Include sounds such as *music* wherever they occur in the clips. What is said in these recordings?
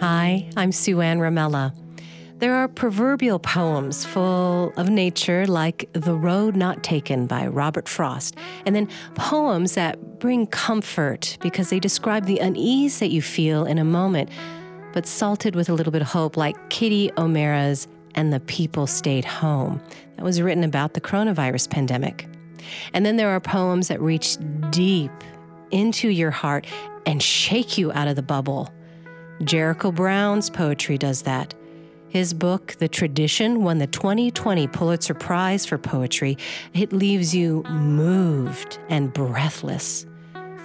Hi, I'm Sue Ann Ramella. There are proverbial poems full of nature, like The Road Not Taken by Robert Frost, and then poems that bring comfort because they describe the unease that you feel in a moment, but salted with a little bit of hope, like Kitty O'Meara's And the People Stayed Home. That was written about the coronavirus pandemic. And then there are poems that reach deep into your heart and shake you out of the bubble. Jericho Brown's poetry does that. His book, The Tradition, won the 2020 Pulitzer Prize for Poetry. It leaves you moved and breathless.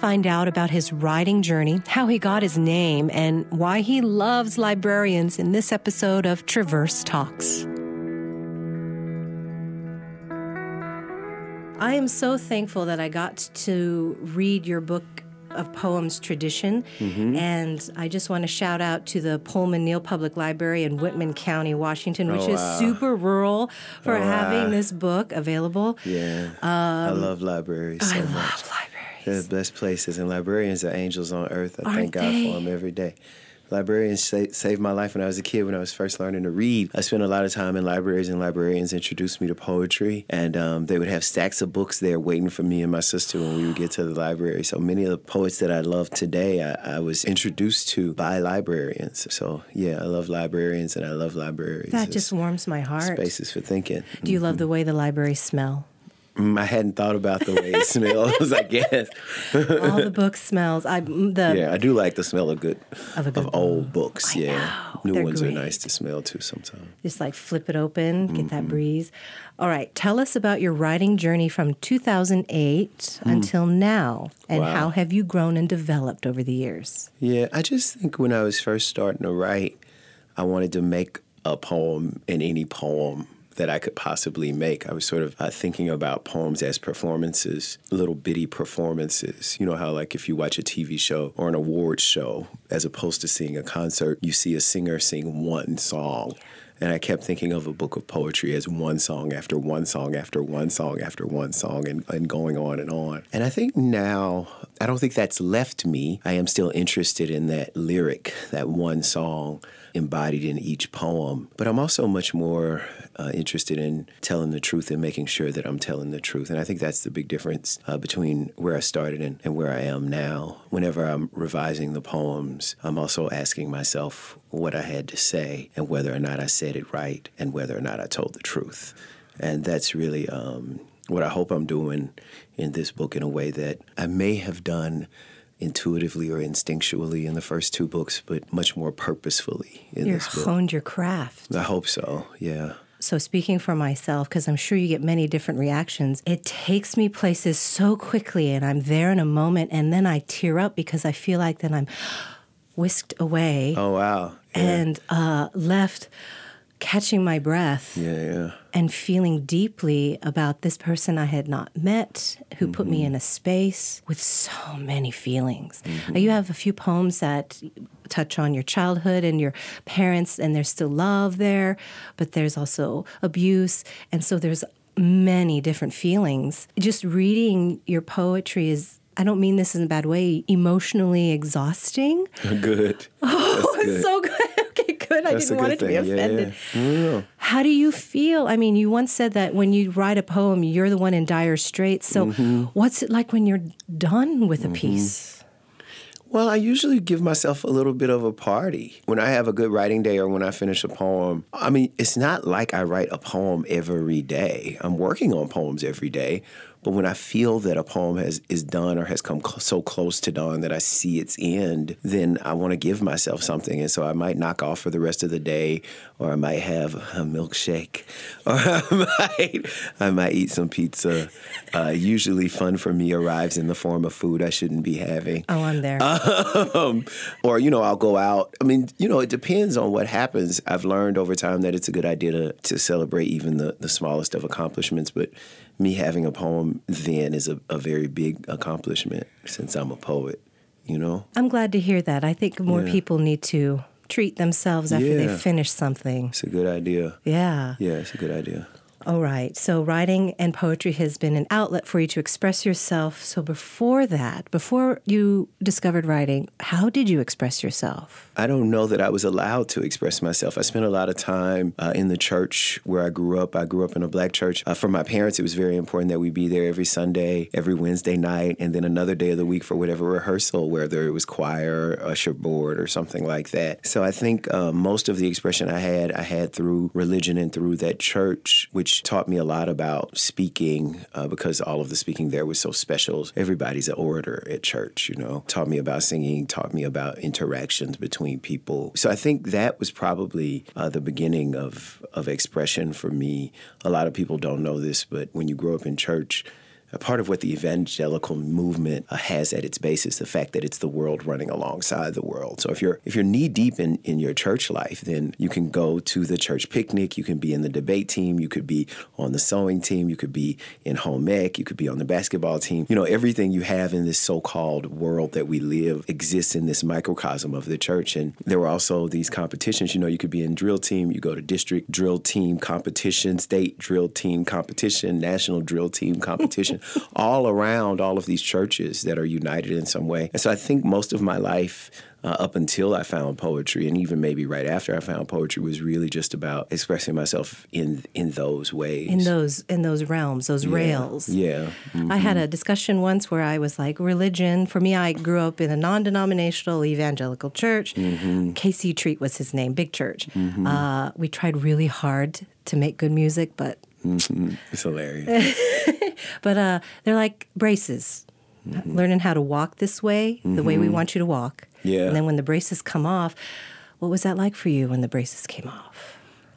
Find out about his writing journey, how he got his name, and why he loves librarians in this episode of Traverse Talks. I am so thankful that I got to read your book of poems tradition. Mm-hmm. And I just want to shout out to the Pullman Neill Public Library in Whitman County, Washington, which oh, wow. is super rural for oh, having wow. this book available. Yeah. Um, I love libraries so I much. love libraries. They're the best places, and librarians are angels on earth. I Aren't thank God they? for them every day. Librarians sa- saved my life when I was a kid, when I was first learning to read. I spent a lot of time in libraries, and librarians introduced me to poetry. And um, they would have stacks of books there waiting for me and my sister when we would get to the library. So many of the poets that I love today, I, I was introduced to by librarians. So, yeah, I love librarians and I love libraries. That just warms my heart. Spaces for thinking. Do you mm-hmm. love the way the libraries smell? Mm, I hadn't thought about the way it *laughs* smells. I guess all the book smells. I the yeah, I do like the smell of good of, good of old books. I yeah, know. new They're ones great. are nice to smell too. Sometimes just like flip it open, get mm-hmm. that breeze. All right, tell us about your writing journey from 2008 mm. until now, and Wow. how have you grown and developed over the years? Yeah, I just think when I was first starting to write, I wanted to make a poem in any poem that I could possibly make. I was sort of uh, thinking about poems as performances, little bitty performances. You know how, like, if you watch a TV show or an awards show, as opposed to seeing a concert, you see a singer sing one song. And I kept thinking of a book of poetry as one song after one song after one song after one song and, and going on and on. And I think now, I don't think that's left me. I am still interested in that lyric, that one song embodied in each poem. But I'm also much more uh, interested in telling the truth and making sure that I'm telling the truth. And I think that's the big difference uh, between where I started and, and where I am now. Whenever I'm revising the poems, I'm also asking myself what I had to say and whether or not I said it right and whether or not I told the truth. And that's really um, what I hope I'm doing in this book in a way that I may have done intuitively or instinctually in the first two books, but much more purposefully in You've this book. honed your craft. I hope so, yeah. So, speaking for myself, because I'm sure you get many different reactions, it takes me places so quickly, and I'm there in a moment, and then I tear up because I feel like then I'm whisked away Oh, wow. Yeah. and uh, left catching my breath yeah, yeah. and feeling deeply about this person I had not met, who put me in a space with so many feelings. Uh, You have a few poems that touch on your childhood and your parents, and there's still love there, but there's also abuse. And so there's many different feelings. Just reading your poetry is. I don't mean this in a bad way, emotionally exhausting. *laughs* Good. *laughs* Oh, That's it's so good. I That's didn't want it to be thing. Yeah, offended. yeah. No. How do you feel? I mean, you once said that when you write a poem, you're the one in dire straits. So, Mm-hmm. what's it like when you're done with a piece? Well, I usually give myself a little bit of a party. When I have a good writing day or when I finish a poem, I mean, it's not like I write a poem every day. I'm working on poems every day. But when I feel that a poem has is done or has come cl- so close to done that I see its end, then I want to give myself something. And so I might knock off for the rest of the day, or I might have a milkshake, *laughs* or I might I might eat some pizza. Uh, usually, fun for me arrives in the form of food I shouldn't be having Oh, I'm there. um, *laughs* or you know i'll go out i mean you know it depends on what happens i've learned over time that it's a good idea to, to celebrate even the, the smallest of accomplishments but me having a poem then is a, a very big accomplishment since i'm a poet you know I'm glad to hear that. I think more Yeah. people need to treat themselves after they finish something. it's a good idea Yeah. yeah it's a good idea All right. So writing and poetry has been an outlet for you to express yourself. So before that, before you discovered writing, how did you express yourself? I don't know that I was allowed to express myself. I spent a lot of time uh, in the church where I grew up. I grew up in a black church. Uh, for my parents, it was very important that we be there every Sunday, every Wednesday night, and then another day of the week for whatever rehearsal, whether it was choir, usher board, or something like that. So I think uh, most of the expression I had, I had through religion and through that church, which taught me a lot about speaking uh, because all of the speaking there was so special. Everybody's an orator at church, you know. Taught me about singing, taught me about interactions between people. So I think that was probably uh, the beginning of, of expression for me. A lot of people don't know this, but when you grow up in church, a part of what the evangelical movement has at its basis the fact that it's the world running alongside the world. So if you're if you're knee deep in, in your church life, then you can go to the church picnic, you can be in the debate team, you could be on the sewing team, you could be in home ec, you could be on the basketball team. You know, everything you have in this so-called world that we live exists in this microcosm of the church. And there were also these competitions. You know, you could be in drill team, you go to district drill team competition, state drill team competition, national drill team competition all around all of these churches that are united in some way. And so I think most of my life uh, up until I found poetry, and even maybe right after I found poetry, was really just about expressing myself in in those ways, in those in those realms, those yeah. rails. Yeah, mm-hmm. I had a discussion once where I was like, religion. For me, I grew up in a non-denominational evangelical church. Mm-hmm. K.C. Treat was his name, big church. Mm-hmm. Uh, we tried really hard to make good music, but Mm-hmm. It's hilarious. *laughs* but uh, they're like braces, mm-hmm. learning how to walk this way, the way we mm-hmm. want you to walk. Yeah. And then when the braces come off, what was that like for you when the braces came off?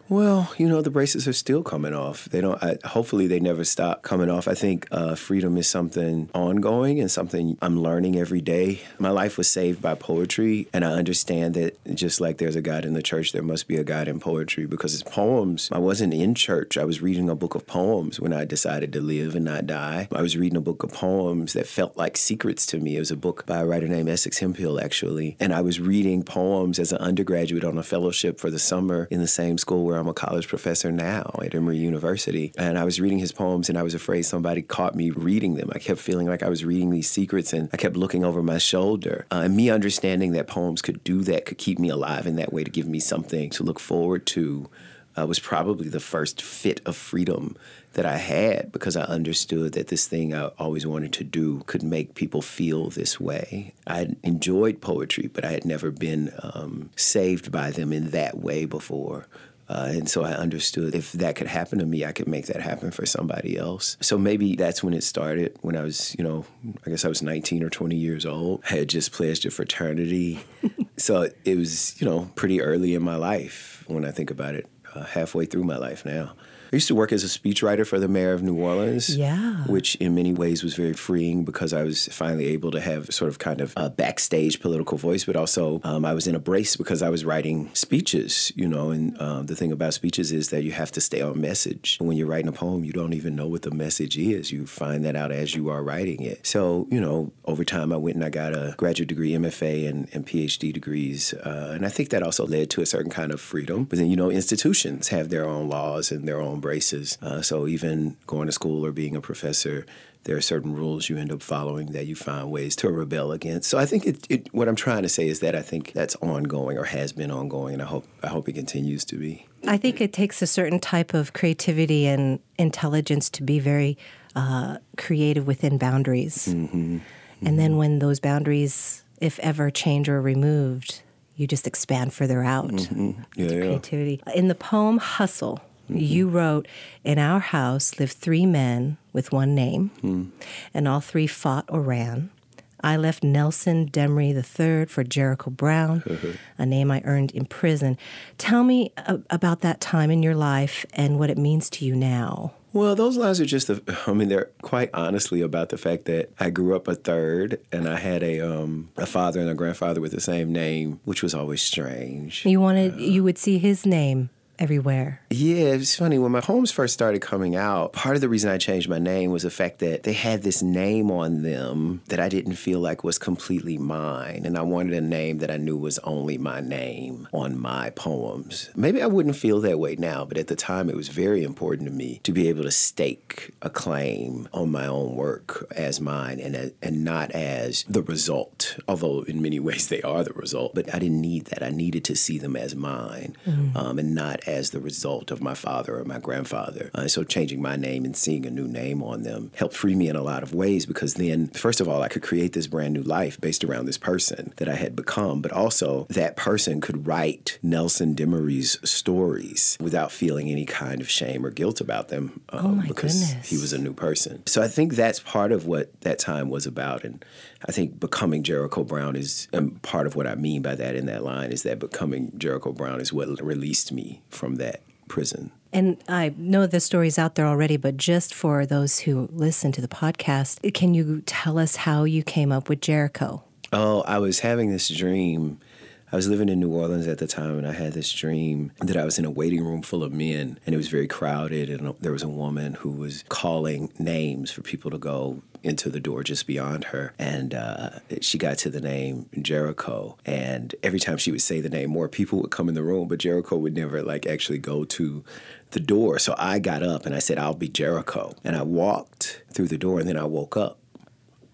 Well, you know, the braces are still coming off. They don't. I, hopefully, they never stop coming off. I think uh, freedom is something ongoing and something I'm learning every day. My life was saved by poetry, and I understand that just like there's a God in the church, there must be a God in poetry because it's poems. I wasn't in church. I was reading a book of poems when I decided to live and not die. I was reading a book of poems that felt like secrets to me. It was a book by a writer named Essex Hemphill, actually, and I was reading poems as an undergraduate on a fellowship for the summer in the same school where I'm a college professor now at Emory University. And I was reading his poems and I was afraid somebody caught me reading them. I kept feeling like I was reading these secrets and I kept looking over my shoulder. Uh, and me understanding that poems could do that, could keep me alive in that way, to give me something to look forward to. Uh, was probably the first fit of freedom that I had because I understood that this thing I always wanted to do could make people feel this way. I enjoyed poetry, but I had never been um, saved by them in that way before. Uh, and so I understood if that could happen to me, I could make that happen for somebody else. So maybe that's when it started. When I was, you know, I guess I was 19 or 20 years old. I had just pledged a fraternity. *laughs* so it was, you know, pretty early in my life when I think about it, uh, halfway through my life now. I used to work as a speechwriter for the mayor of New Orleans. Yeah. Which in many ways was very freeing because I was finally able to have sort of kind of a backstage political voice, but also um, I was in a brace because I was writing speeches, you know, and um, the thing about speeches is that you have to stay on message. When you're writing a poem, you don't even know what the message is. You find that out as you are writing it. So, you know, over time I went and I got a graduate degree, MFA, and, and PhD degrees. Uh, and I think that also led to a certain kind of freedom. But then, you know, institutions have their own laws and their own braces. Uh, so even going to school or being a professor, there are certain rules you end up following that you find ways to rebel against. So I think it, it, what I'm trying to say is that I think that's ongoing or has been ongoing, and I hope I hope it continues to be. I think it takes a certain type of creativity and intelligence to be very uh, creative within boundaries, mm-hmm. Mm-hmm. and then when those boundaries, if ever, change or removed, you just expand further out. Mm-hmm. Yeah, yeah. Creativity in the poem "Hustle." Mm-hmm. You wrote, In our house lived three men with one name, mm. and all three fought or ran. I left Nelson Demery III for Jericho Brown, *laughs* a name I earned in prison. Tell me a- about that time in your life and what it means to you now. Well, those lines are just—I mean, they're quite honestly about the fact that I grew up a third and I had a um, a father and a grandfather with the same name, which was always strange. You wanted, uh, you would see his name everywhere. Yeah, it's funny. When my poems first started coming out, part of the reason I changed my name was the fact that they had this name on them that I didn't feel like was completely mine. And I wanted a name that I knew was only my name on my poems. Maybe I wouldn't feel that way now, but at the time it was very important to me to be able to stake a claim on my own work as mine and, and not as the result, although in many *laughs* ways they are the result. But I didn't need that. I needed to see them as mine mm. um, and not as the result of my father or my grandfather. Uh, so changing my name and seeing a new name on them helped free me in a lot of ways because then, first of all, I could create this brand new life based around this person that I had become, but also that person could write Nelson Demery's stories without feeling any kind of shame or guilt about them um, oh because goodness. he was a new person. So I think that's part of what that time was about. And I think becoming Jericho Brown is um, part of what I mean by that in that line is that becoming Jericho Brown is what released me from that prison. And I know the story's out there already, but just for those who listen to the podcast, can you tell us how you came up with Jericho? Oh, I was having this dream. I was living in New Orleans at the time, and I had this dream that I was in a waiting room full of men, and it was very crowded. And there was a woman who was calling names for people to go into the door just beyond her. And uh, she got to the name Jericho. And every time she would say the name, more people would come in the room, but Jericho would never like actually go to the door. So I got up and I said, I'll be Jericho. And I walked through the door and then I woke up.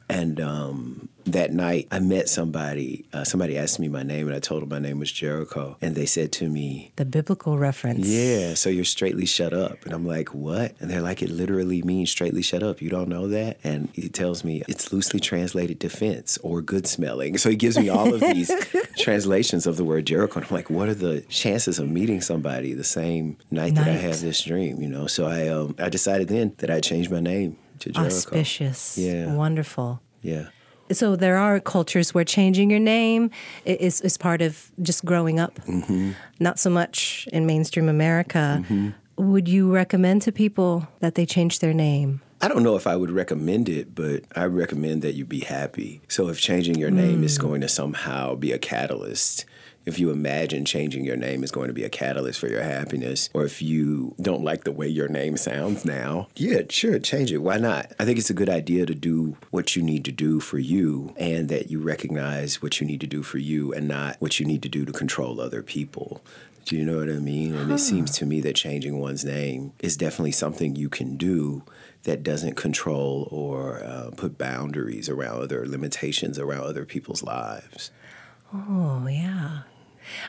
And um, that night I met somebody. Uh, somebody asked me my name, and I told them my name was Jericho. And they said to me, The biblical reference. Yeah, so you're straightly shut up. And I'm like, What? And they're like, It literally means straightly shut up. You don't know that? And he tells me it's loosely translated defense or good smelling. So he gives me all of these *laughs* translations of the word Jericho. And I'm like, What are the chances of meeting somebody the same night, night. that I have this dream? You know, so I, um, I decided then that I'd change my name to Jericho. Auspicious. Yeah. Wonderful. Yeah so there are cultures where changing your name is, is part of just growing up. Mm-hmm. Not so much in mainstream America. Mm-hmm. Would you recommend to people that they change their name? I don't know if I would recommend it, but I recommend that you be happy. So if changing your name mm. is going to somehow be a catalyst if you imagine changing your name is going to be a catalyst for your happiness, or if you don't like the way your name sounds now, yeah, sure, change it. Why not? I think it's a good idea to do what you need to do for you and that you recognize what you need to do for you and not what you need to do to control other people. Do you know what I mean? And it seems to me that changing one's name is definitely something you can do that doesn't control or uh, put boundaries around other limitations around other people's lives. Oh, yeah.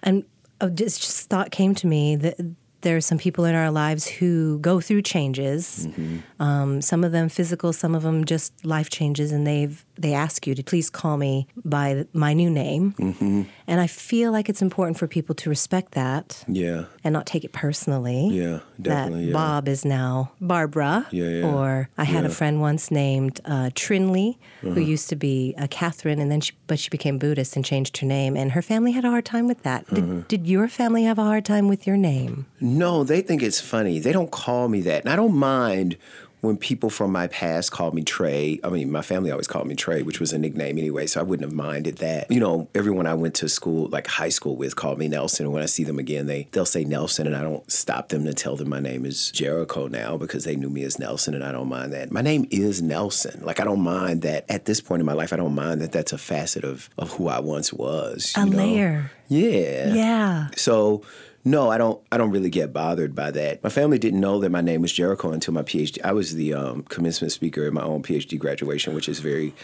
And uh, just, just thought came to me that there are some people in our lives who go through changes. Mm-hmm. Um, some of them physical, some of them just life changes, and they've they ask you to please call me by my new name. Mm-hmm. And I feel like it's important for people to respect that. Yeah. And not take it personally. Yeah, definitely. That yeah. Bob is now Barbara. Yeah, yeah. Or I had yeah. a friend once named uh, Trinley, uh-huh. who used to be a Catherine, and then she, but she became Buddhist and changed her name. And her family had a hard time with that. Did, uh-huh. did your family have a hard time with your name? No, they think it's funny. They don't call me that. And I don't mind when people from my past called me Trey, I mean, my family always called me Trey, which was a nickname anyway, so I wouldn't have minded that. You know, everyone I went to school, like high school with, called me Nelson. And when I see them again, they they'll say Nelson, and I don't stop them to tell them my name is Jericho now because they knew me as Nelson, and I don't mind that. My name is Nelson. Like I don't mind that at this point in my life. I don't mind that that's a facet of of who I once was. a know? layer. Yeah. Yeah. So no, I don't. I don't really get bothered by that. My family didn't know that my name was Jericho until my PhD. I was the um, commencement speaker at my own PhD graduation, which is very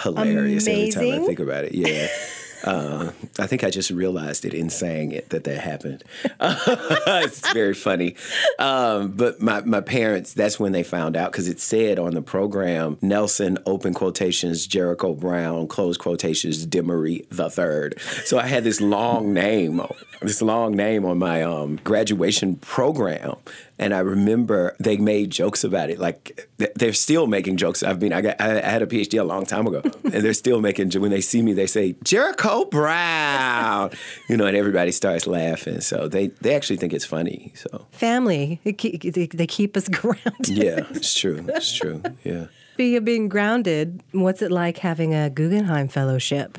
hilarious Amazing. every time I think about it. Yeah. Uh, I think I just realized it in saying it that that happened. *laughs* it's very funny. Um, but my, my parents, that's when they found out because it said on the program Nelson, open quotations, Jericho Brown, close quotations, Demery the third. So I had this long name, this long name on my um, graduation program. And I remember they made jokes about it. Like they're still making jokes. I mean, I got I had a PhD a long time ago, and they're still making. When they see me, they say Jericho Brown, you know, and everybody starts laughing. So they they actually think it's funny. So family, they keep us *laughs* grounded. Yeah, it's true. It's true. Yeah. Speaking of being grounded, what's it like having a Guggenheim Fellowship?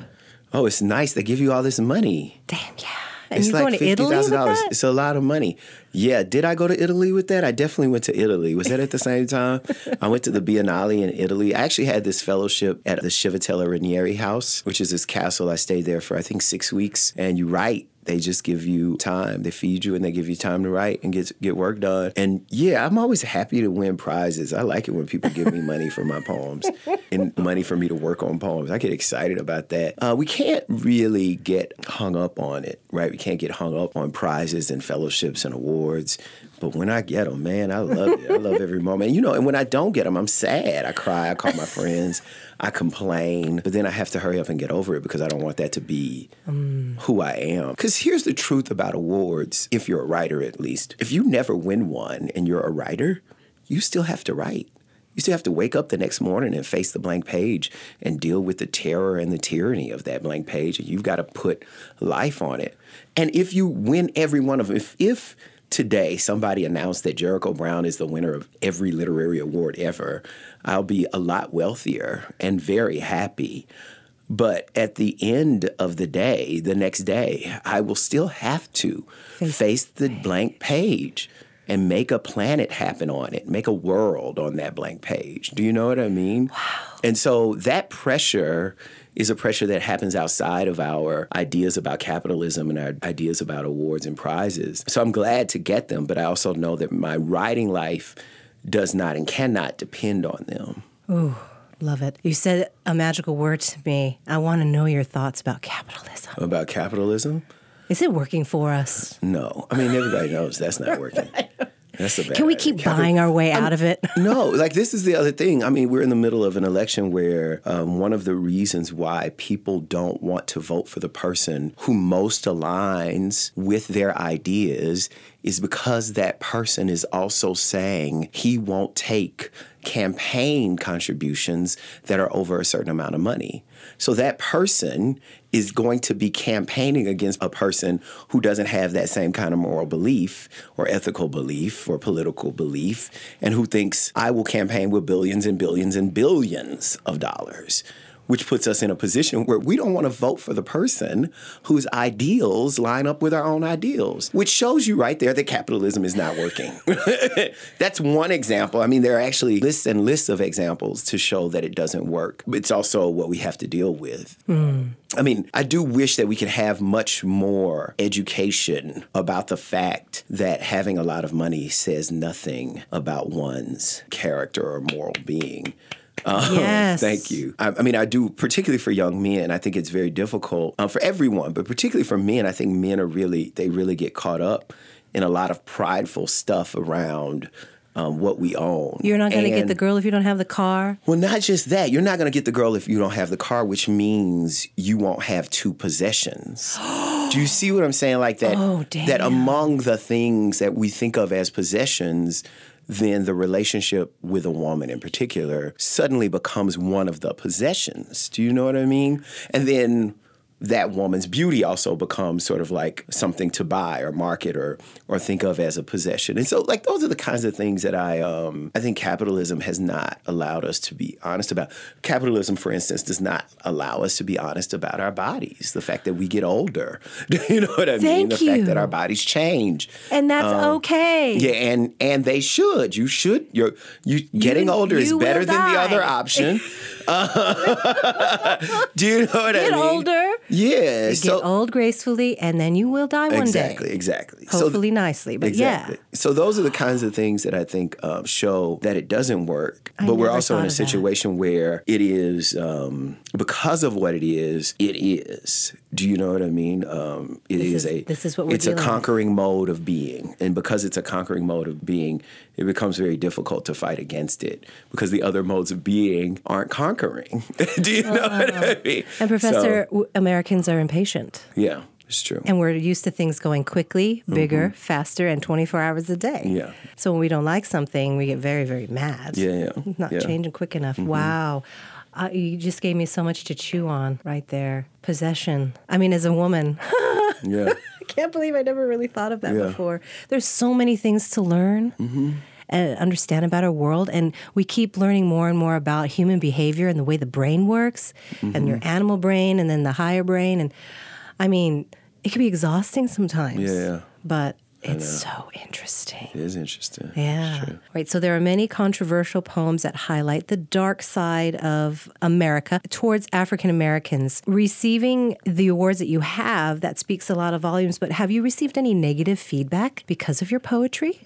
Oh, it's nice. They give you all this money. Damn, yeah. And it's like fifty thousand dollars. It's a lot of money. Yeah, did I go to Italy with that? I definitely went to Italy. Was that at the same time? I went to the Biennale in Italy. I actually had this fellowship at the Civitella Ranieri House, which is this castle. I stayed there for I think six weeks, and you write they just give you time. They feed you and they give you time to write and get get work done. And yeah, I'm always happy to win prizes. I like it when people give me money for my poems *laughs* and money for me to work on poems. I get excited about that. Uh, we can't really get hung up on it, right? We can't get hung up on prizes and fellowships and awards. But when I get them, man, I love it. I love every moment. You know, and when I don't get them, I'm sad. I cry. I call my friends. I complain. But then I have to hurry up and get over it because I don't want that to be mm. who I am. Because here's the truth about awards, if you're a writer at least. If you never win one and you're a writer, you still have to write. You still have to wake up the next morning and face the blank page and deal with the terror and the tyranny of that blank page. And you've got to put life on it. And if you win every one of them, if, if today somebody announced that Jericho Brown is the winner of every literary award ever, I'll be a lot wealthier and very happy. But at the end of the day, the next day, I will still have to face, face the blank page and make a planet happen on it, make a world on that blank page. Do you know what I mean? Wow. And so that pressure is a pressure that happens outside of our ideas about capitalism and our ideas about awards and prizes. So I'm glad to get them, but I also know that my writing life does not and cannot depend on them. Ooh. Love it. You said a magical word to me. I want to know your thoughts about capitalism. About capitalism? Is it working for us? No. I mean, everybody knows that's not *laughs* working. That's a bad Can we keep Capital- buying our way out of it? *laughs* no, like this is the other thing. I mean, we're in the middle of an election where um, one of the reasons why people don't want to vote for the person who most aligns with their ideas is because that person is also saying he won't take campaign contributions that are over a certain amount of money. So that person is going to be campaigning against a person who doesn't have that same kind of moral belief or ethical belief or political belief and who thinks I will campaign with billions and billions and billions of dollars. Which puts us in a position where we don't want to vote for the person whose ideals line up with our own ideals, which shows you right there that capitalism is not working. *laughs* That's one example. I mean, there are actually lists and lists of examples to show that it doesn't work. It's also what we have to deal with. Hmm. I mean, I do wish that we could have much more education about the fact that having a lot of money says nothing about one's character or moral being. *laughs* Um, Yes. Thank you. I, I mean, I do, particularly for young men, I think it's very difficult um, for everyone, but particularly for men, I think men are really, they really get caught up in a lot of prideful stuff around um, what we own. You're not going to get the girl if you don't have the car. well, not just that. You're not going to get the girl if you don't have the car, which means you won't have two possessions. *gasps* Do you see what I'm saying? Like that. Oh, That among the things that we think of as possessions, then the relationship with a woman in particular suddenly becomes one of the possessions. Do you know what I mean? And then that woman's beauty also becomes sort of like something to buy or market or or think of as a possession. And so like those are the kinds of things that I um I think capitalism has not allowed us to be honest about. Capitalism, for instance, does not allow us to be honest about our bodies. The fact that we get older. Do *laughs* you know what I mean? Thank The fact that our bodies change. And that's Um, okay. Yeah, and and they should. You should. You're you getting older is better will than the other option. Uh, *laughs* *laughs* do you know what I Get mean? older. Yeah. You so get old gracefully, and then you will die one exactly, day. exactly. Exactly. Hopefully nicely, but exactly. yeah. So those are the kinds of things that I think um, show that it doesn't work. I but we're also in a of that. situation where it is um, because of what it is. It is. Do you know what I mean? Um, it is is- a. this is what we're It's a dealing with. conquering mode of being, and because it's a conquering mode of being, it becomes very difficult to fight against it because the other modes of being aren't conquering. *laughs* Do you know what I mean? And Professor, So, w Americans are impatient. yeah, it's true. And we're used to things going quickly, bigger, faster, and 24 hours a day. Mm-hmm. Yeah. So when we don't like something, we get very, very mad. Yeah, yeah, Not yeah. Mm-hmm. changing quick enough. Wow. Uh, you just gave me so much to chew on right there. Possession. I mean, as a woman, yeah. *laughs* I can't believe I never really thought of that Yeah. before. There's so many things to learn. And understand about our world, and we keep learning more and more about human behavior and the way the brain works, and your mm-hmm. animal brain, and then the higher brain. And I mean, it can be exhausting sometimes. Yeah. But it's so interesting. It is interesting. Yeah. Right. So there are many controversial poems that highlight the dark side of America towards African Americans. Receiving the awards that you have, that speaks a lot of volumes, but have you received any negative feedback because of your poetry?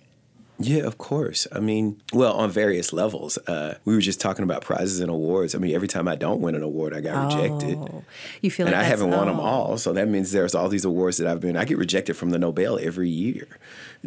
Yeah, of course. I mean, well, on various levels. Uh, we were just talking about prizes and awards. I mean, every time I don't win an award, I got rejected. Oh, you feel And like I haven't won them oh. all. So that means there's all these awards that I've been, I get rejected from the Nobel every year.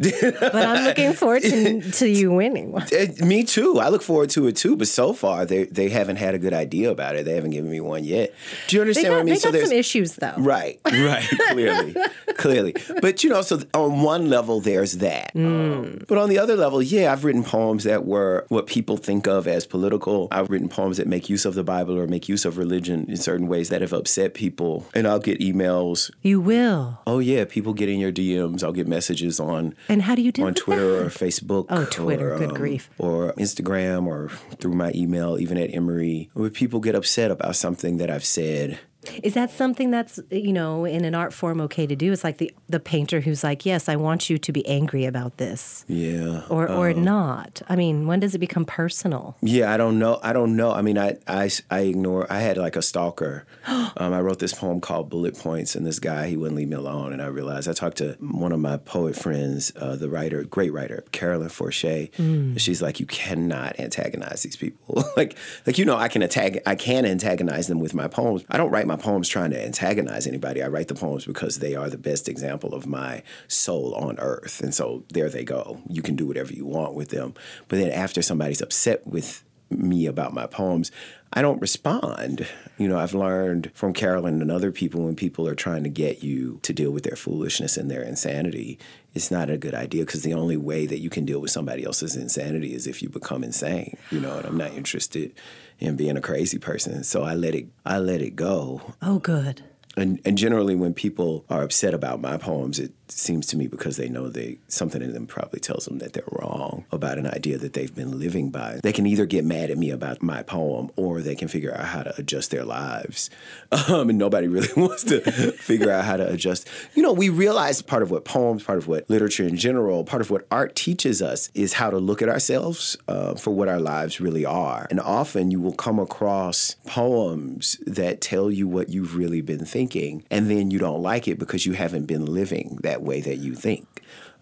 *laughs* But I'm looking forward to, to you winning one. *laughs* Eh, me too. I look forward to it too. But so far, they, they haven't had a good idea about it. They haven't given me one yet. Do you understand got, what I mean? they got some issues though. Right, right, *laughs* clearly, clearly. But you know, so on one level, there's that. Um, but on the other level, yeah, I've written poems that were what people think of as political. I've written poems that make use of the Bible or make use of religion in certain ways that have upset people. And I'll get emails. You will. Oh yeah, people get in your DMs. I'll get messages on And how do you deal on Twitter that? or Facebook. Oh, Twitter, or, good um, grief. Or Instagram or through my email, even at Emory, where people get upset about something that I've said. Is that something that's you know in an art form okay to do? It's like the the painter who's like, yes, I want you to be angry about this, Yeah. or or Um, not. I mean, when does it become personal? Yeah, I don't know. I don't know. I mean, I, I, I ignore. I had like a stalker. *gasps* um, I wrote this poem called Bullet Points, and this guy, he wouldn't leave me alone. And I realized I talked to one of my poet friends, uh, the writer, great writer, Carolyn Forche. And she's like, you cannot antagonize these people. *laughs* like, like you know, I can attack. I can antagonize them with my poems. I don't write my poems trying to antagonize anybody. I write the poems because they are the best example of my soul on earth. And so there they go. You can do whatever you want with them. But then after somebody's upset with me about my poems, I don't respond. You know, I've learned from Carolyn and other people when people are trying to get you to deal with their foolishness and their insanity, it's not a good idea because the only way that you can deal with somebody else's insanity is if you become insane. You know, and I'm not interested in being a crazy person. So I let it I let it go. Oh, good. And, and generally, when people are upset about my poems, it seems to me because they know they something in them probably tells them that they're wrong about an idea that they've been living by. They can either get mad at me about my poem, or they can figure out how to adjust their lives. *laughs* Um, and nobody really *laughs* wants to *laughs* figure out how to adjust. You know, we realize part of what poems, part of what literature in general, part of what art teaches us is how to look at ourselves uh, for what our lives really are. And often you will come across poems that tell you what you've really been thinking, and then you don't like it because you haven't been living that way that you think.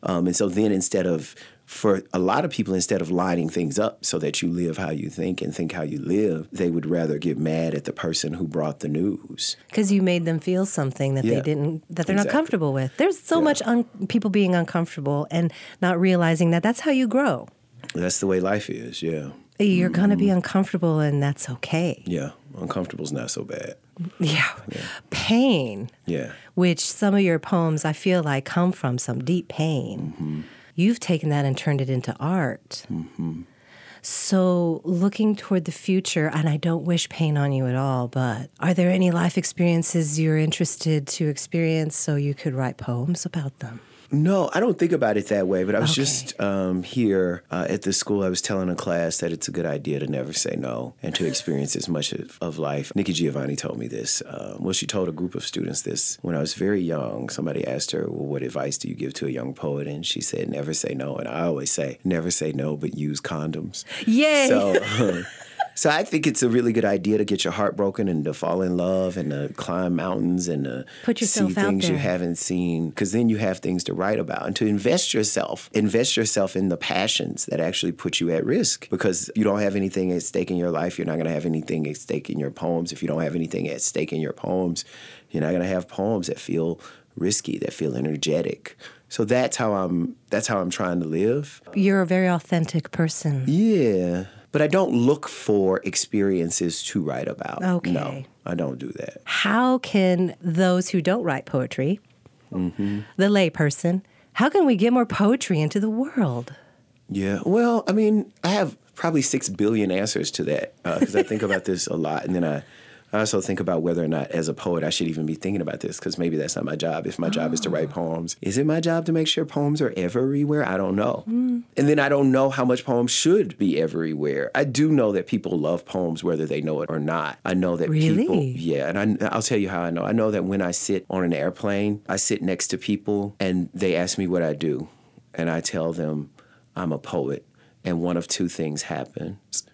Um, and so then instead of for a lot of people, instead of lining things up so that you live how you think and think how you live, they would rather get mad at the person who brought the news. Because you made them feel something that they didn't, that they're not comfortable with. There's so much un- people being uncomfortable and not realizing that that's how you grow. That's the way life is, yeah. You're going to Mm-hmm. be uncomfortable, and that's okay. Yeah, uncomfortable's not so bad. Yeah. Pain, Yeah. which some of your poems I feel like come from some deep pain. Mm-hmm. You've taken that and turned it into art. Mm-hmm. So, looking toward the future, and I don't wish pain on you at all, but are there any life experiences you're interested to experience so you could write poems about them? No, I don't think about it that way. But I was Okay. just um, here uh, at the school. I was telling a class that it's a good idea to never say no and to experience as much of, of life. Nikki Giovanni told me this. Uh, well, she told a group of students this when I was very young. Somebody asked her, "Well, what advice do you give to a young poet?" And she said, "Never say no." And I always say, "Never say no, but use condoms." Yay! So, *laughs* so I think it's a really good idea to get your heart broken and to fall in love and to climb mountains and to Put yourself see things you haven't seen because then you have things to write about and to invest yourself, invest yourself in the passions that actually put you at risk because you don't have anything at stake in your life. You're not going to have anything at stake in your poems. If you don't have anything at stake in your poems, you're not going to have poems that feel risky, that feel energetic. So that's how I'm. That's how I'm trying to live. You're a very authentic person. Yeah. But I don't look for experiences to write about. Okay. No, I don't do that. How can those who don't write poetry, Mm-hmm. the layperson, how can we get more poetry into the world? Yeah. Well, I mean, I have probably six billion answers to that because I think about this a lot, and then I I also think about whether or not, as a poet, I should even be thinking about this because maybe that's not my job. If my job is to write ah. poems, is it my job to make sure poems are everywhere? I don't know. Hmm. And then I don't know how much poems should be everywhere. I do know that people love poems whether they know it or not. I know that Really? people, yeah, and I, I'll tell you how I know. I know that when I sit on an airplane, I sit next to people and they ask me what I do, and I tell them I'm a poet, and one of two things happens.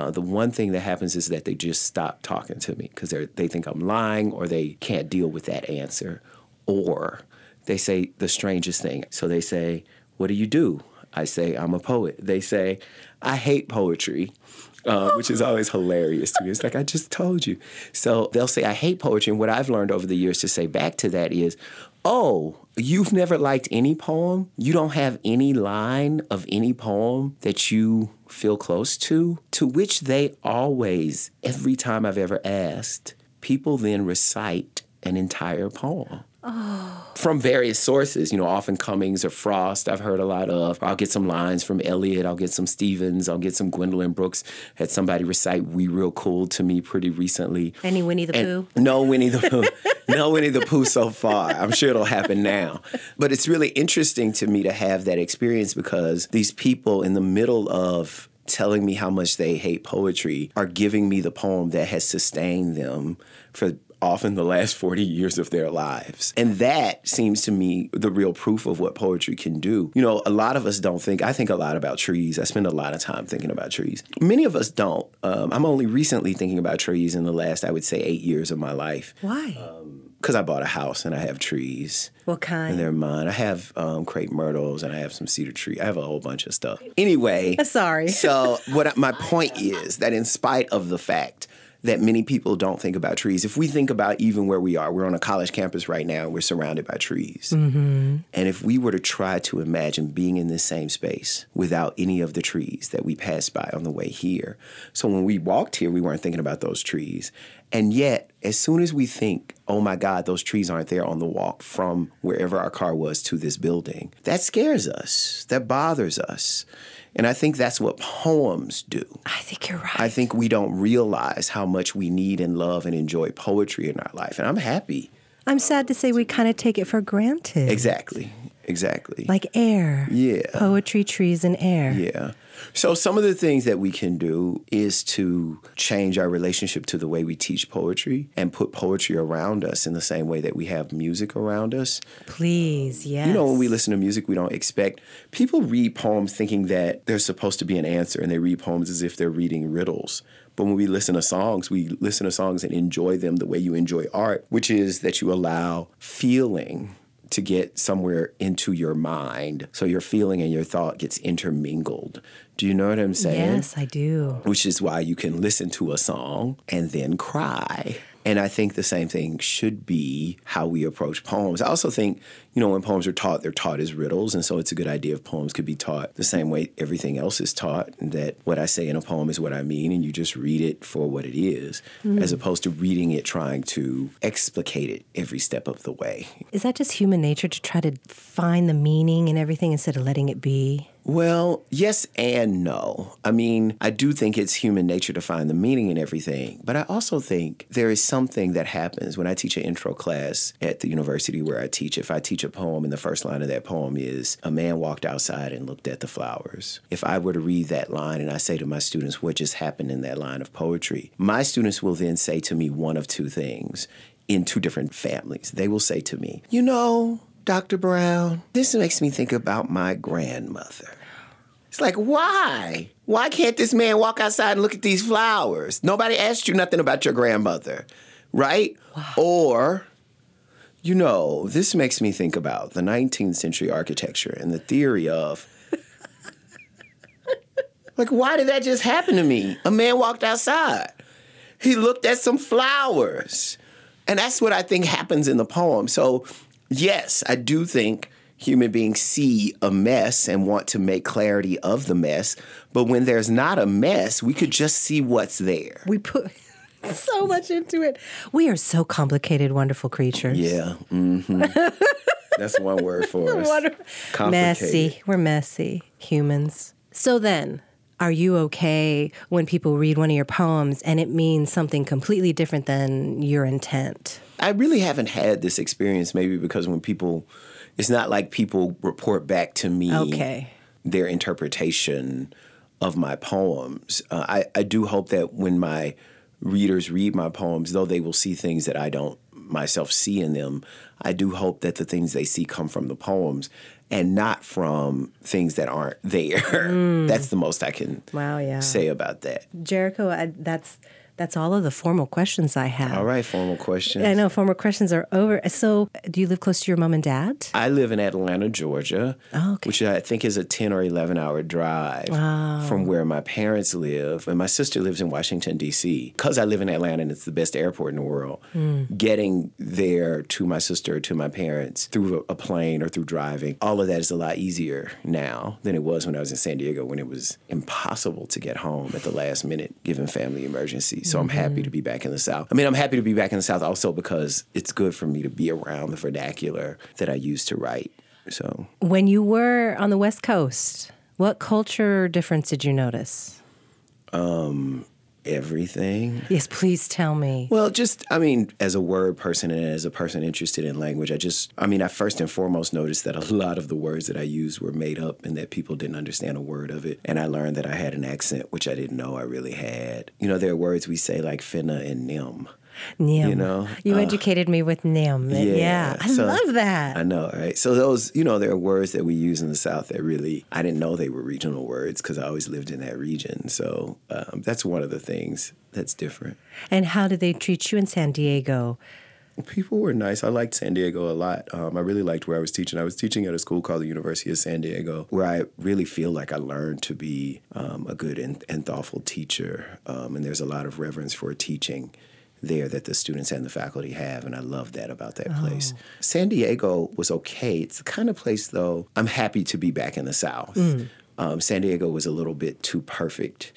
Uh, the one thing that happens is that they just stop talking to me because they think I'm lying or they can't deal with that answer. Or they say the strangest thing. So they say, What do you do? I say, I'm a poet. They say, I hate poetry. Uh, which is always hilarious to me. It's like, I just told you. So they'll say, I hate poetry. And what I've learned over the years to say back to that is, oh, you've never liked any poem? You don't have any line of any poem that you feel close to? To which they always, every time I've ever asked, people then recite an entire poem from various sources, you know, often Cummings or Frost, I've heard a lot of. I'll get some lines from Eliot, I'll get some Stevens, I'll get some Gwendolyn Brooks. Had somebody recite We Real Cool to me pretty recently. Any Winnie the And- Pooh? No Winnie the Pooh. *laughs* no Winnie the Pooh so far. I'm sure it'll happen now. But it's really interesting to me to have that experience because these people in the middle of telling me how much they hate poetry are giving me the poem that has sustained them for often the last 40 years of their lives. And that seems to me the real proof of what poetry can do. You know, a lot of us don't think, I think a lot about trees. I spend a lot of time thinking about trees. Many of us don't. Um, I'm only recently thinking about trees in the last, I would say, eight years of my life. Why? Because I bought a house and I have trees. what kind? And they're mine. I have um, crepe myrtles and I have some cedar tree. I have a whole bunch of stuff. Anyway, *laughs* Sorry. so what I- my point is that in spite of the fact that many people don't think about trees, if we think about even where we are, we're on a college campus right now and we're surrounded by trees. Mm-hmm. And if we were to try to imagine being in this same space without any of the trees that we passed by on the way here. So when we walked here, we weren't thinking about those trees. And yet, as soon as we think, oh my God, those trees aren't there on the walk from wherever our car was to this building, that scares us. That bothers us. And I think that's what poems do. I think you're right. I think we don't realize how much we need and love and enjoy poetry in our life. And I'm happy. I'm sad to say we kind of take it for granted. Exactly. Exactly. Like air. Yeah. Poetry, trees, and air. Yeah. So some of the things that we can do is to change our relationship to the way we teach poetry and put poetry around us in the same way that we have music around us. Please, yes. You know, when we listen to music, we don't expect people read poems thinking that there's supposed to be an answer, and they read poems as if they're reading riddles. But when we listen to songs, we listen to songs and enjoy them the way you enjoy art, which is that you allow feeling to get somewhere into your mind. So your feeling and your thought gets intermingled. Do you know what I'm saying? Yes, I do. which is why you can listen to a song and then cry. And I think the same thing should be how we approach poems. I also think, you know, when poems are taught, they're taught as riddles. And so it's a good idea if poems could be taught the same way everything else is taught, and that what I say in a poem is what I mean, and you just read it for what it is, mm. as opposed to reading it trying to explicate it every step of the way. Is that just human nature to try to find the meaning in everything instead of letting it be? Well, yes and no. I mean, I do think it's human nature to find the meaning in everything, but I also think there is something that happens when I teach an intro class at the university where I teach. If I teach a poem and the first line of that poem is, A man walked outside and looked at the flowers. If I were to read that line and I say to my students, What just happened in that line of poetry? My students will then say to me one of two things in two different families. They will say to me, You know, Dr. Brown, this makes me think about my grandmother. It's like, why? Why can't this man walk outside and look at these flowers? Nobody asked you nothing about your grandmother, right? Or, you know, this makes me think about the 19th century architecture and the theory of. *laughs* like, why did that just happen to me? A man walked outside. He looked at some flowers. And that's what I think happens in the poem. So, yes, I do think human beings see a mess and want to make clarity of the mess. But when there's not a mess, we could just see what's there. We put *laughs* so much into it. We are so complicated, wonderful creatures. Yeah. hmm That's one word for *laughs* us. Messy. We're messy humans. So then, are you okay when people read one of your poems and it means something completely different than your intent? I really haven't had this experience, maybe because when people, it's not like people report back to me Okay. their interpretation of my poems. Uh, I, I do hope that when my readers read my poems, though they will see things that I don't myself see in them, I do hope that the things they see come from the poems and not from things that aren't there. *laughs* Mm. That's the most I can Wow, yeah. say about that. Jericho, I, that's that's all of the formal questions I have. All right, formal questions. I know formal questions are over. So, do you live close to your mom and dad? I live in Atlanta, Georgia, Oh, okay. which I think is a 10 or 11 hour drive from where my parents live. And my sister lives in Washington, D.C. Because I live in Atlanta and it's the best airport in the world, hmm. getting there to my sister or to my parents through a plane or through driving, all of that is a lot easier now than it was when I was in San Diego when it was impossible to get home at the last minute given family emergencies. So I'm happy mm-hmm. to be back in the South. I mean, I'm happy to be back in the South also because it's good for me to be around the vernacular that I used to write. So When you were on the West Coast, what culture difference did you notice? Um, everything. Yes, please tell me. Well, just, I mean, as a word person and as a person interested in language, I just, I mean, I first and foremost noticed that a lot of the words that I used were made up and that people didn't understand a word of it. And I learned that I had an accent, which I didn't know I really had. You know, there are words we say like finna and nim. Nim. you know, You uh, educated me with Nim. Yeah. I so- love that. I know, right? So those, you know, there are words that we use in the South that really I didn't know they were regional words because I always lived in that region. So um, that's one of the things that's different. and how did they treat you in San Diego? People were nice. I liked San Diego a lot. Um, I really liked where I was teaching. I was teaching at a school called the University of San Diego, where I really feel like I learned to be um, a good and, and thoughtful teacher. Um, and there's a lot of reverence for teaching there that the students and the faculty have, and I love that about that place. San Diego was okay. It's the kind of place, though, I'm happy to be back in the South. Um, San Diego was a little bit too perfect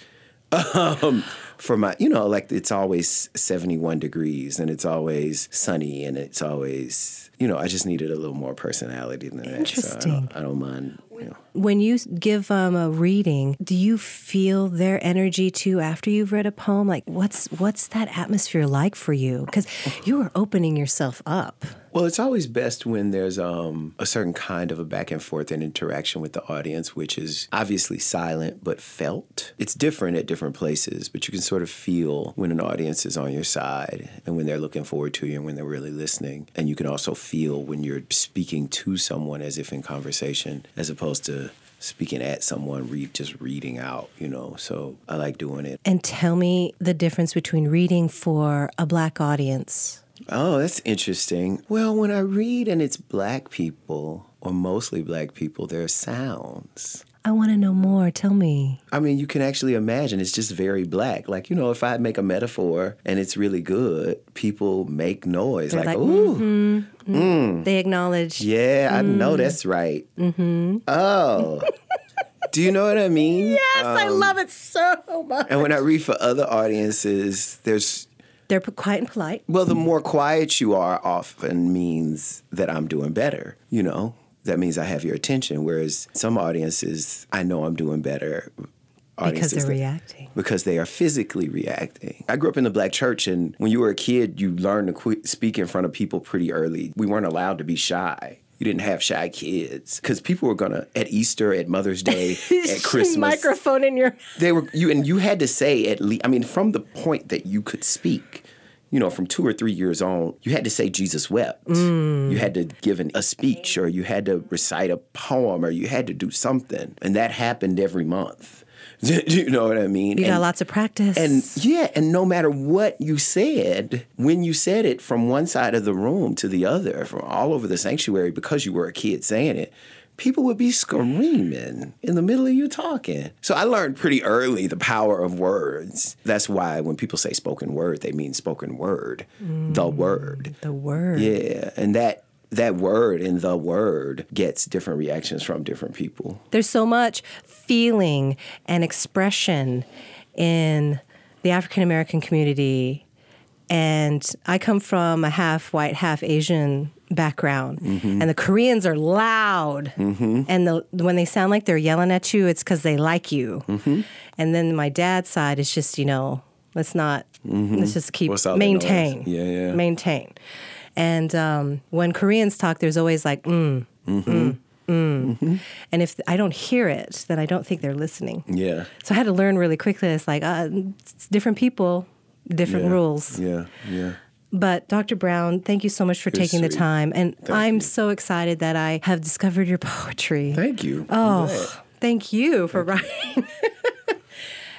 *laughs* um, for my, you know, like it's always 71 degrees and it's always sunny and it's always, you know, I just needed a little more personality than that. So I Interesting. don't, I don't mind, you know. When you give um, a reading, do you feel their energy too after you've read a poem? Like, what's what's that atmosphere like for you? Because you are opening yourself up. Well, it's always best when there's um, a certain kind of a back and forth and interaction with the audience, which is obviously silent but felt. It's different at different places, but you can sort of feel when an audience is on your side and when they're looking forward to you and when they're really listening. And you can also feel when you're speaking to someone as if in conversation, as opposed to speaking at someone, read just reading out, you know. So I like doing it. And tell me the difference between reading for a black audience. Oh, that's interesting. Well, when I read and it's black people, or mostly black people, there are sounds. I want to know more. Tell me. I mean, you can actually imagine it's just very black. Like, you know, if I make a metaphor and it's really good, people make noise. They're like, like, ooh, mm-hmm, mm-hmm. Mm. They acknowledge. yeah, I know mm. that's right. Mm-hmm. Oh. Do you know what I mean? Yes, I um, love it so much. And when I read for other audiences, there's They're quiet and polite. Well, the more quiet you are often means that I'm doing better, you know? That means I have your attention. Whereas some audiences, I know I'm doing better. Because they're that- reacting. Because they are physically reacting. I grew up in the black church, and when you were a kid, you learned to quit, speak in front of people pretty early. We weren't allowed to be shy. You didn't have shy kids because people were gonna at Easter, at Mother's Day, *laughs* at Christmas Microphone in your. they were you and you had to say at least i mean from the point that you could speak you know from two or three years on you had to say jesus wept. Mm. You had to give an, a speech or you had to recite a poem or you had to do something. And that happened every month. *laughs* You know what i mean? You and, got lots of practice. and yeah and no matter what you said when you said it from one side of the room to the other from all over the sanctuary because you were a kid saying it people would be screaming in the middle of you talking. So I learned pretty early the power of words. That's why when people say spoken word, they mean spoken word, the mm, word. the word. Yeah, and that that word and the word gets different reactions from different people. There's so much feeling and expression in the African American community. And I come from a half white, half Asian background, and the Koreans are loud, and the, when they sound like they're yelling at you, it's because they like you. And then my dad's side is just you know, let's not, let's just keep maintain. Yeah, yeah. maintain. And um, when Koreans talk, there's always like mm, mm, mm. And if I don't hear it, then I don't think they're listening. Yeah. So I had to learn really quickly. It's like uh, it's different people, different yeah. rules. Yeah. Yeah. But Dr. Brown, thank you so much for You're taking the time. And Thank I'm you. so excited that I have discovered your poetry. Thank you. Oh, thank you for writing. *laughs*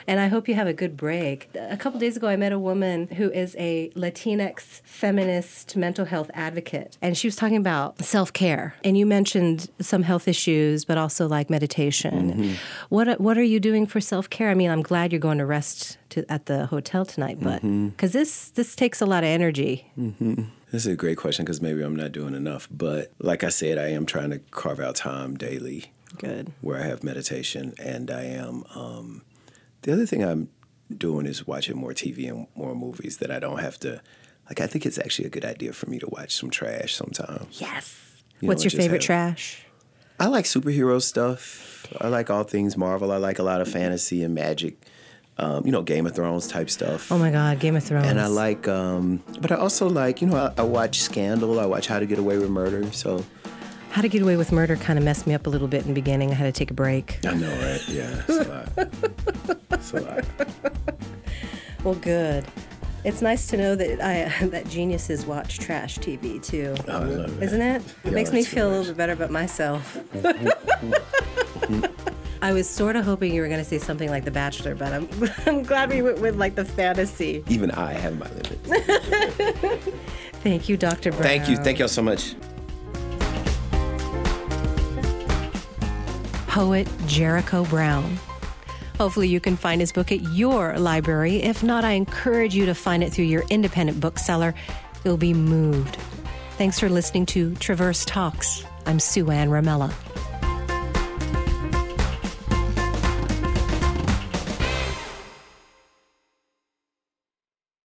and I hope you have a good break. A couple days ago, I met a woman who is a Latinx feminist mental health advocate, and she was talking about self care. And you mentioned some health issues, but also like meditation. Mm-hmm. What What are you doing for self care? I mean, I'm glad you're going to rest to, at the hotel tonight, but mm-hmm. because this this takes a lot of energy. Mm-hmm. This is a great question because maybe I'm not doing enough. But like I said, I am trying to carve out time daily Good. where I have meditation, and I am. Um, the other thing I'm doing is watching more TV and more movies that I don't have to. Like, I think it's actually a good idea for me to watch some trash sometimes. Yes. You What's know, your favorite have- trash? I like superhero stuff. I like all things Marvel. I like a lot of fantasy and magic. Um, you know, Game of Thrones type stuff. Oh my God, Game of Thrones. And I like, um, but I also like, you know, I, I watch Scandal. I watch How to Get Away with Murder. So How to Get Away with Murder kind of messed me up a little bit in the beginning. I had to take a break. I know, right? Yeah, it's a lot. it's a lot. *laughs* Well, good. It's nice to know that I *laughs* that geniuses watch trash TV too. Oh, I love it. Isn't it? It makes me so feel a little bit better about myself. *laughs* I was sort of hoping you were going to say something like The Bachelor, but I'm I'm glad we went with like the fantasy. Even I have my limits. Thank you, Dr. Brown. Thank you. Thank y'all so much. Poet Jericho Brown. Hopefully, you can find his book at your library. If not, I encourage you to find it through your independent bookseller. You'll be moved. Thanks for listening to Traverse Talks. I'm Sue Ann Ramella.